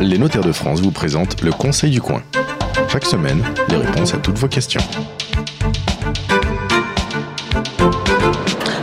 Les notaires de France vous présentent le Conseil du coin. Chaque semaine, des réponses à toutes vos questions.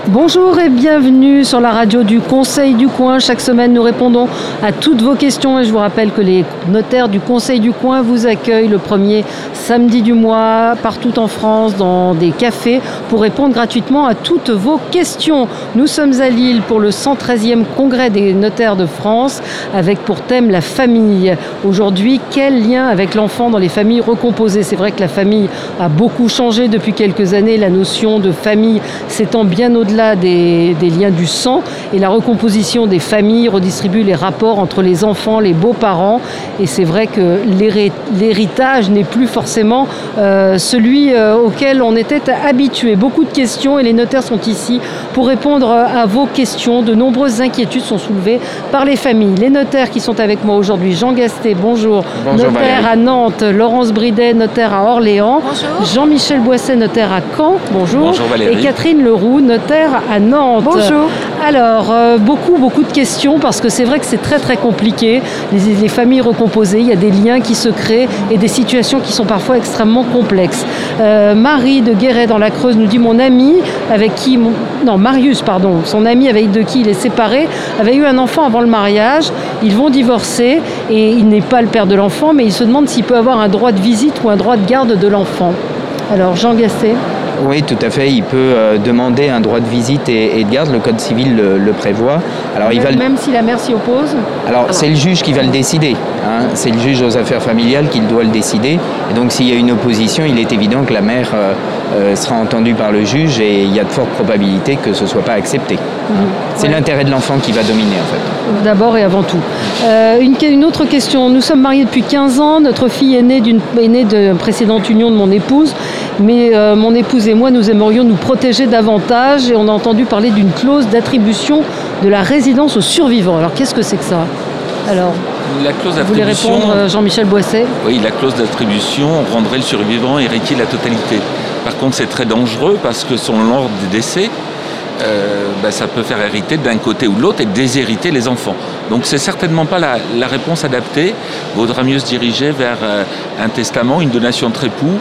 Bonjour et bienvenue sur la radio du Conseil du Coin. Chaque semaine, nous répondons à toutes vos questions et je vous rappelle que les notaires du Conseil du Coin vous accueillent le premier samedi du mois partout en France dans des cafés pour répondre gratuitement à toutes vos questions. Nous sommes à Lille pour le 113e congrès des notaires de France avec pour thème la famille. Aujourd'hui, quel lien avec l'enfant dans les familles recomposées? C'est vrai que la famille a beaucoup changé depuis quelques années. La notion de famille s'étend bien au-delà des, liens du sang et la recomposition des familles redistribue les rapports entre les enfants, les beaux-parents. Et c'est vrai que l'héritage n'est plus forcément euh, celui euh, auquel on était habitué. Beaucoup de questions et les notaires sont ici pour répondre à vos questions. De nombreuses inquiétudes sont soulevées par les familles. Les notaires qui sont avec moi aujourd'hui, Jean Gasté, bonjour. bonjour notaire à Nantes, Laurence Bridet, notaire à Orléans. Jean-Michel Boisset, notaire à Caen, bonjour. bonjour et Catherine Leroux, notaire à Nantes. Bonjour. Alors, euh, beaucoup, beaucoup de questions parce que c'est vrai que c'est très, très compliqué. Les, familles recomposées, il y a des liens qui se créent et des situations qui sont parfois extrêmement complexes. Euh, Marie de Guéret dans la Creuse nous dit Mon ami, avec qui. non, Marius, pardon, son ami avec de qui il est séparé, avait eu un enfant avant le mariage. Ils vont divorcer et il n'est pas le père de l'enfant, mais il se demande s'il peut avoir un droit de visite ou un droit de garde de l'enfant. Alors, Jean Gasset oui, tout à fait. Il peut euh, demander un droit de visite et, de garde. Le Code civil le, prévoit. Alors, même, il va même si la mère s'y oppose Alors, c'est le juge qui va le décider. Hein. C'est le juge aux affaires familiales qui doit le décider. Et donc, s'il y a une opposition, il est évident que la mère euh, euh, sera entendue par le juge et il y a de fortes probabilités que ce ne soit pas accepté. Mhm. C'est l'intérêt de l'enfant qui va dominer, en fait. D'abord et avant tout. une, une, autre question. Nous sommes mariés depuis 15 ans. Notre fille est née d'une précédente union de mon épouse. Mais mon épouse et moi, nous aimerions nous protéger davantage et on a entendu parler d'une clause d'attribution de la résidence aux survivants. Alors qu'est-ce que c'est que ça? Alors, la clause vous voulez répondre, euh, Jean-Michel Boisset? Oui, la clause d'attribution rendrait le survivant héritier de la totalité. Par contre, c'est très dangereux parce que selon l'ordre des décès, euh, ben, ça peut faire hériter d'un côté ou de l'autre et déshériter les enfants. Donc c'est certainement pas la, réponse adaptée. Vaudra mieux se diriger vers euh, un testament, une donation de époux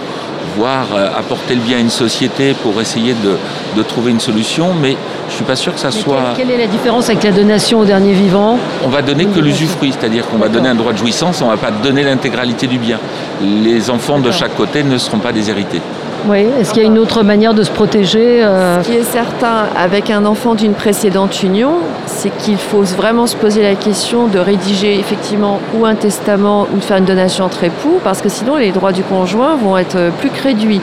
voir euh, apporter le bien à une société pour essayer de, trouver une solution, mais je ne suis pas sûr que ça soit... Quelle est la différence avec la donation au dernier vivant? On va donner que l'usufruit, c'est-à-dire qu'on va donner un droit de jouissance, on ne va pas donner l'intégralité du bien. Les enfants de chaque côté ne seront pas déshérités. Oui, est-ce qu'il y a une autre manière de se protéger euh? Ce qui est certain, avec un enfant d'une précédente union, c'est qu'il faut vraiment se poser la question de rédiger effectivement ou un testament ou de faire une donation entre époux, parce que sinon les droits du conjoint vont être plus réduits.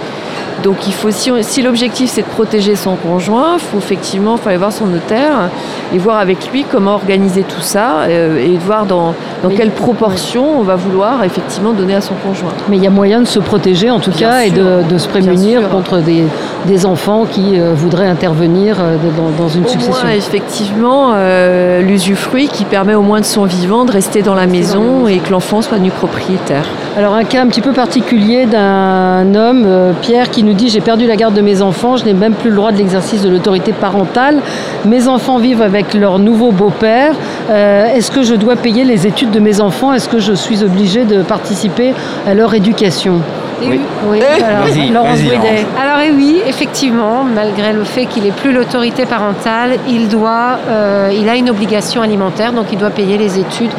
Donc il faut, si, l'objectif c'est de protéger son conjoint, il faut effectivement aller voir son notaire et voir avec lui comment organiser tout ça euh, et voir dans, dans quelle proportion on va vouloir effectivement donner à son conjoint? Mais il y a moyen de se protéger en tout cas et de, se prémunir contre des, des, enfants qui euh, voudraient intervenir euh, dans, une succession. effectivement, l'usufruit qui permet au moins de son vivant de rester dans la maison et que l'enfant soit nu propriétaire. Alors un cas un petit peu particulier d'un homme, Pierre, qui nous dit j'ai perdu la garde de mes enfants, je n'ai même plus le droit de l'exercice de l'autorité parentale, mes enfants vivent avec leur nouveau beau-père, euh, est-ce que je dois payer les études de mes enfants? Est-ce que je suis obligée de participer à leur éducation? Oui. oui. Alors, Alors oui, effectivement, malgré le fait qu'il n'ait plus l'autorité parentale, il doit, euh, il a une obligation alimentaire, donc il doit payer les études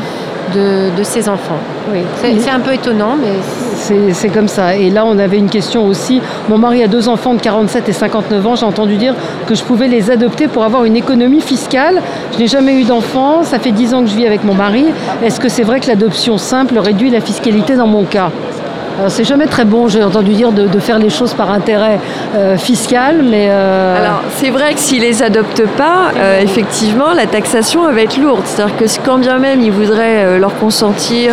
de, ses enfants. Oui. C'est un peu étonnant, mais... C'est comme ça. Et là, on avait une question aussi. Mon mari a deux enfants de 47 et 59 ans. J'ai entendu dire que je pouvais les adopter pour avoir une économie fiscale. Je n'ai jamais eu d'enfants. Ça fait 10 ans que je vis avec mon mari. Est-ce que c'est vrai que l'adoption simple réduit la fiscalité dans mon cas? C'est jamais très bon, j'ai entendu dire, de, faire les choses par intérêt euh, fiscal, mais... Euh, Alors, c'est vrai que s'ils les adoptent pas, euh, effectivement, la taxation va être lourde. C'est-à-dire que quand bien même ils voudraient leur consentir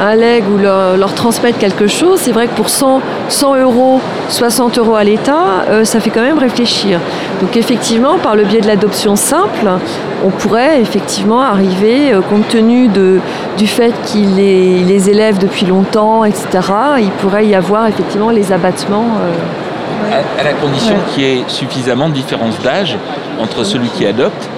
un leg ou leur, transmettre quelque chose, c'est vrai que pour 100, 100 euros, 60 euros à l'État, ça fait quand même réfléchir. Donc effectivement, par le biais de l'adoption simple, on pourrait effectivement arriver, compte tenu de, du fait qu'ils les, les élèvent depuis longtemps, etc., il pourrait y avoir effectivement les abattements. Euh, à, la condition qu'il y ait suffisamment de différence d'âge entre celui qui adopte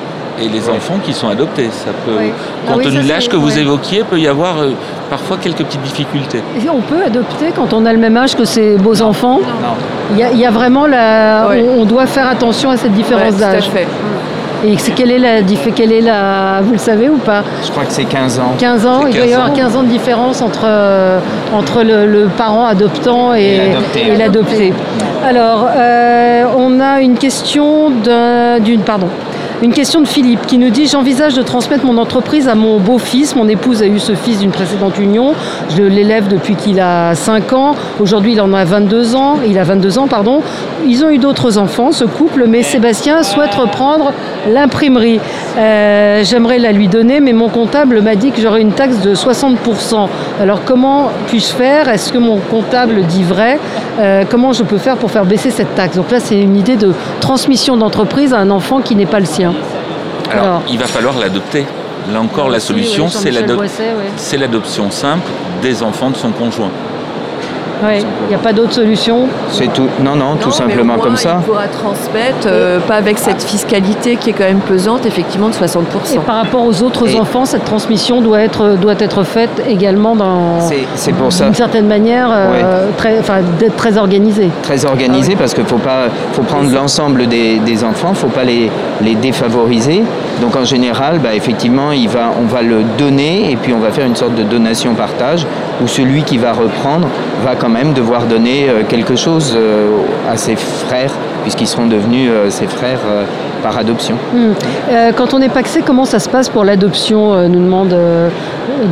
et les enfants qui sont adoptés. Ça peut, ah compte tenu de l'âge que vous évoquiez, peut y avoir euh, parfois quelques petites difficultés. on peut adopter quand on a le même âge que ses beaux enfants? Il y, a, vraiment la, on, doit faire attention à cette différence d'âge. Et quelle est, la, quelle est la. Vous le savez ou pas Je crois que c'est 15 ans. 15 ans, il doit y avoir 15 ans de différence entre, euh, entre le, parent adoptant et, l'adopté. Alors, euh, on a une question d'une. Pardon. Une question de Philippe qui nous dit J'envisage de transmettre mon entreprise à mon beau-fils. Mon épouse a eu ce fils d'une précédente union. Je l'élève depuis qu'il a 5 ans. Aujourd'hui, il en a 22 ans. Il a 22 ans, pardon. Ils ont eu d'autres enfants, ce couple, mais Sébastien souhaite reprendre l'imprimerie. Euh, j'aimerais la lui donner, mais mon comptable m'a dit que j'aurais une taxe de 60%. Alors, comment puis-je faire? Est-ce que mon comptable dit vrai? Euh, Comment je peux faire pour faire baisser cette taxe? Donc là, c'est une idée de transmission d'entreprise à un enfant qui n'est pas le sien. Alors, il va falloir l'adopter. Là encore, la solution, c'est l'adoption simple des enfants de son conjoint. Il n'y a pas d'autre solution C'est tout. Non, non, tout simplement comme ça. Il pourra transmettre, euh, pas avec cette fiscalité qui est quand même pesante, effectivement, de 60%. Et par rapport aux autres enfants, cette transmission doit être, doit être faite également dans. C'est pour ça. D'une certaine manière, euh, très, d'être très organisée. Très organisée, parce qu'il faut, pas, faut prendre l'ensemble des, des, enfants, il ne faut pas les, les défavoriser. Donc en général, bah, effectivement, il va, on va le donner et puis on va faire une sorte de donation-partage où celui qui va reprendre va quand même devoir donner euh, quelque chose euh, à ses frères puisqu'ils seront devenus euh, ses frères par adoption. Hmm. quand on est paxé, comment ça se passe pour l'adoption nous demande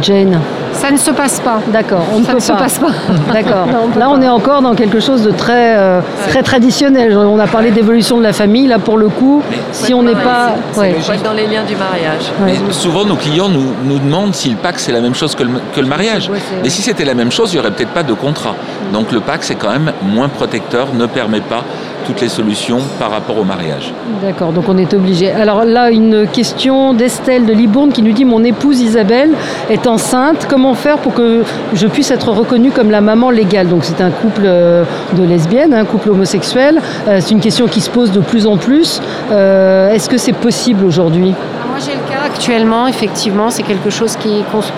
Jane? Ça ne se passe pas. D'accord, on ne, se passe pas. D'accord. Là, on est encore dans quelque chose de très, euh, très traditionnel. On a parlé d'évolution de la famille. Là, pour le coup, si on n'est pas. C'est dans les liens du mariage. souvent, nos clients nous, nous demandent si le PAC c'est la même chose que le, que le mariage. Mais si c'était la même chose, il n'y aurait peut-être pas de contrat. Donc le PAC, c'est quand même moins protecteur, ne permet pas toutes les solutions par rapport au mariage. D'accord, donc on est obligé. Alors là, une question d'Estelle de Libourne qui nous dit Mon épouse Isabelle est enceinte. Comment faire pour que je puisse être reconnue comme la maman légale Donc c'est un couple euh, de lesbiennes, un couple homosexuel. Euh, c'est une question qui se pose de plus en plus. Euh, est-ce que c'est possible aujourd'hui? Moi j'ai le cas actuellement, effectivement, c'est quelque chose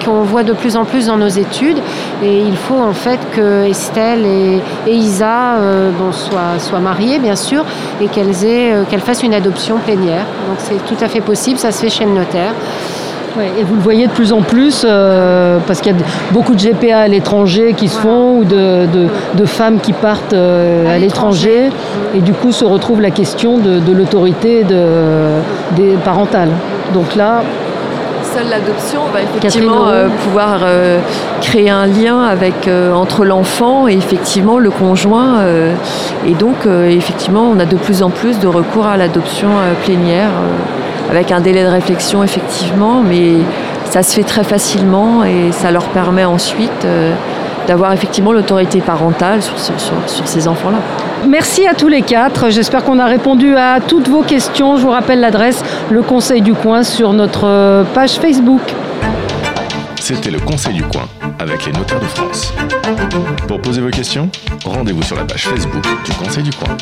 qu'on voit de plus en plus dans nos études et il faut en fait que Estelle et, Isa soient, soient, mariées bien sûr et qu'elles qu'elles fassent une adoption plénière. Donc c'est tout à fait possible, ça se fait chez le notaire et vous le voyez de plus en plus, euh, parce qu'il y a beaucoup de GPA à l'étranger qui se font, ou de, femmes qui partent euh, à, l'étranger, et du coup se retrouve la question de, l'autorité des parentales. Donc là, seule l'adoption va effectivement euh, pouvoir créer un lien avec, entre l'enfant et effectivement le conjoint. et donc, effectivement, on a de plus en plus de recours à l'adoption plénière avec un délai de réflexion effectivement, mais ça se fait très facilement et ça leur permet ensuite euh, d'avoir effectivement l'autorité parentale sur, ces enfants-là. Merci à tous les quatre. J'espère qu'on a répondu à toutes vos questions. Je vous rappelle l'adresse, le Conseil du Coin, sur notre euh, page Facebook. C'était le Conseil du Coin avec les notaires de France. Pour poser vos questions, rendez-vous sur la page Facebook du Conseil du Coin.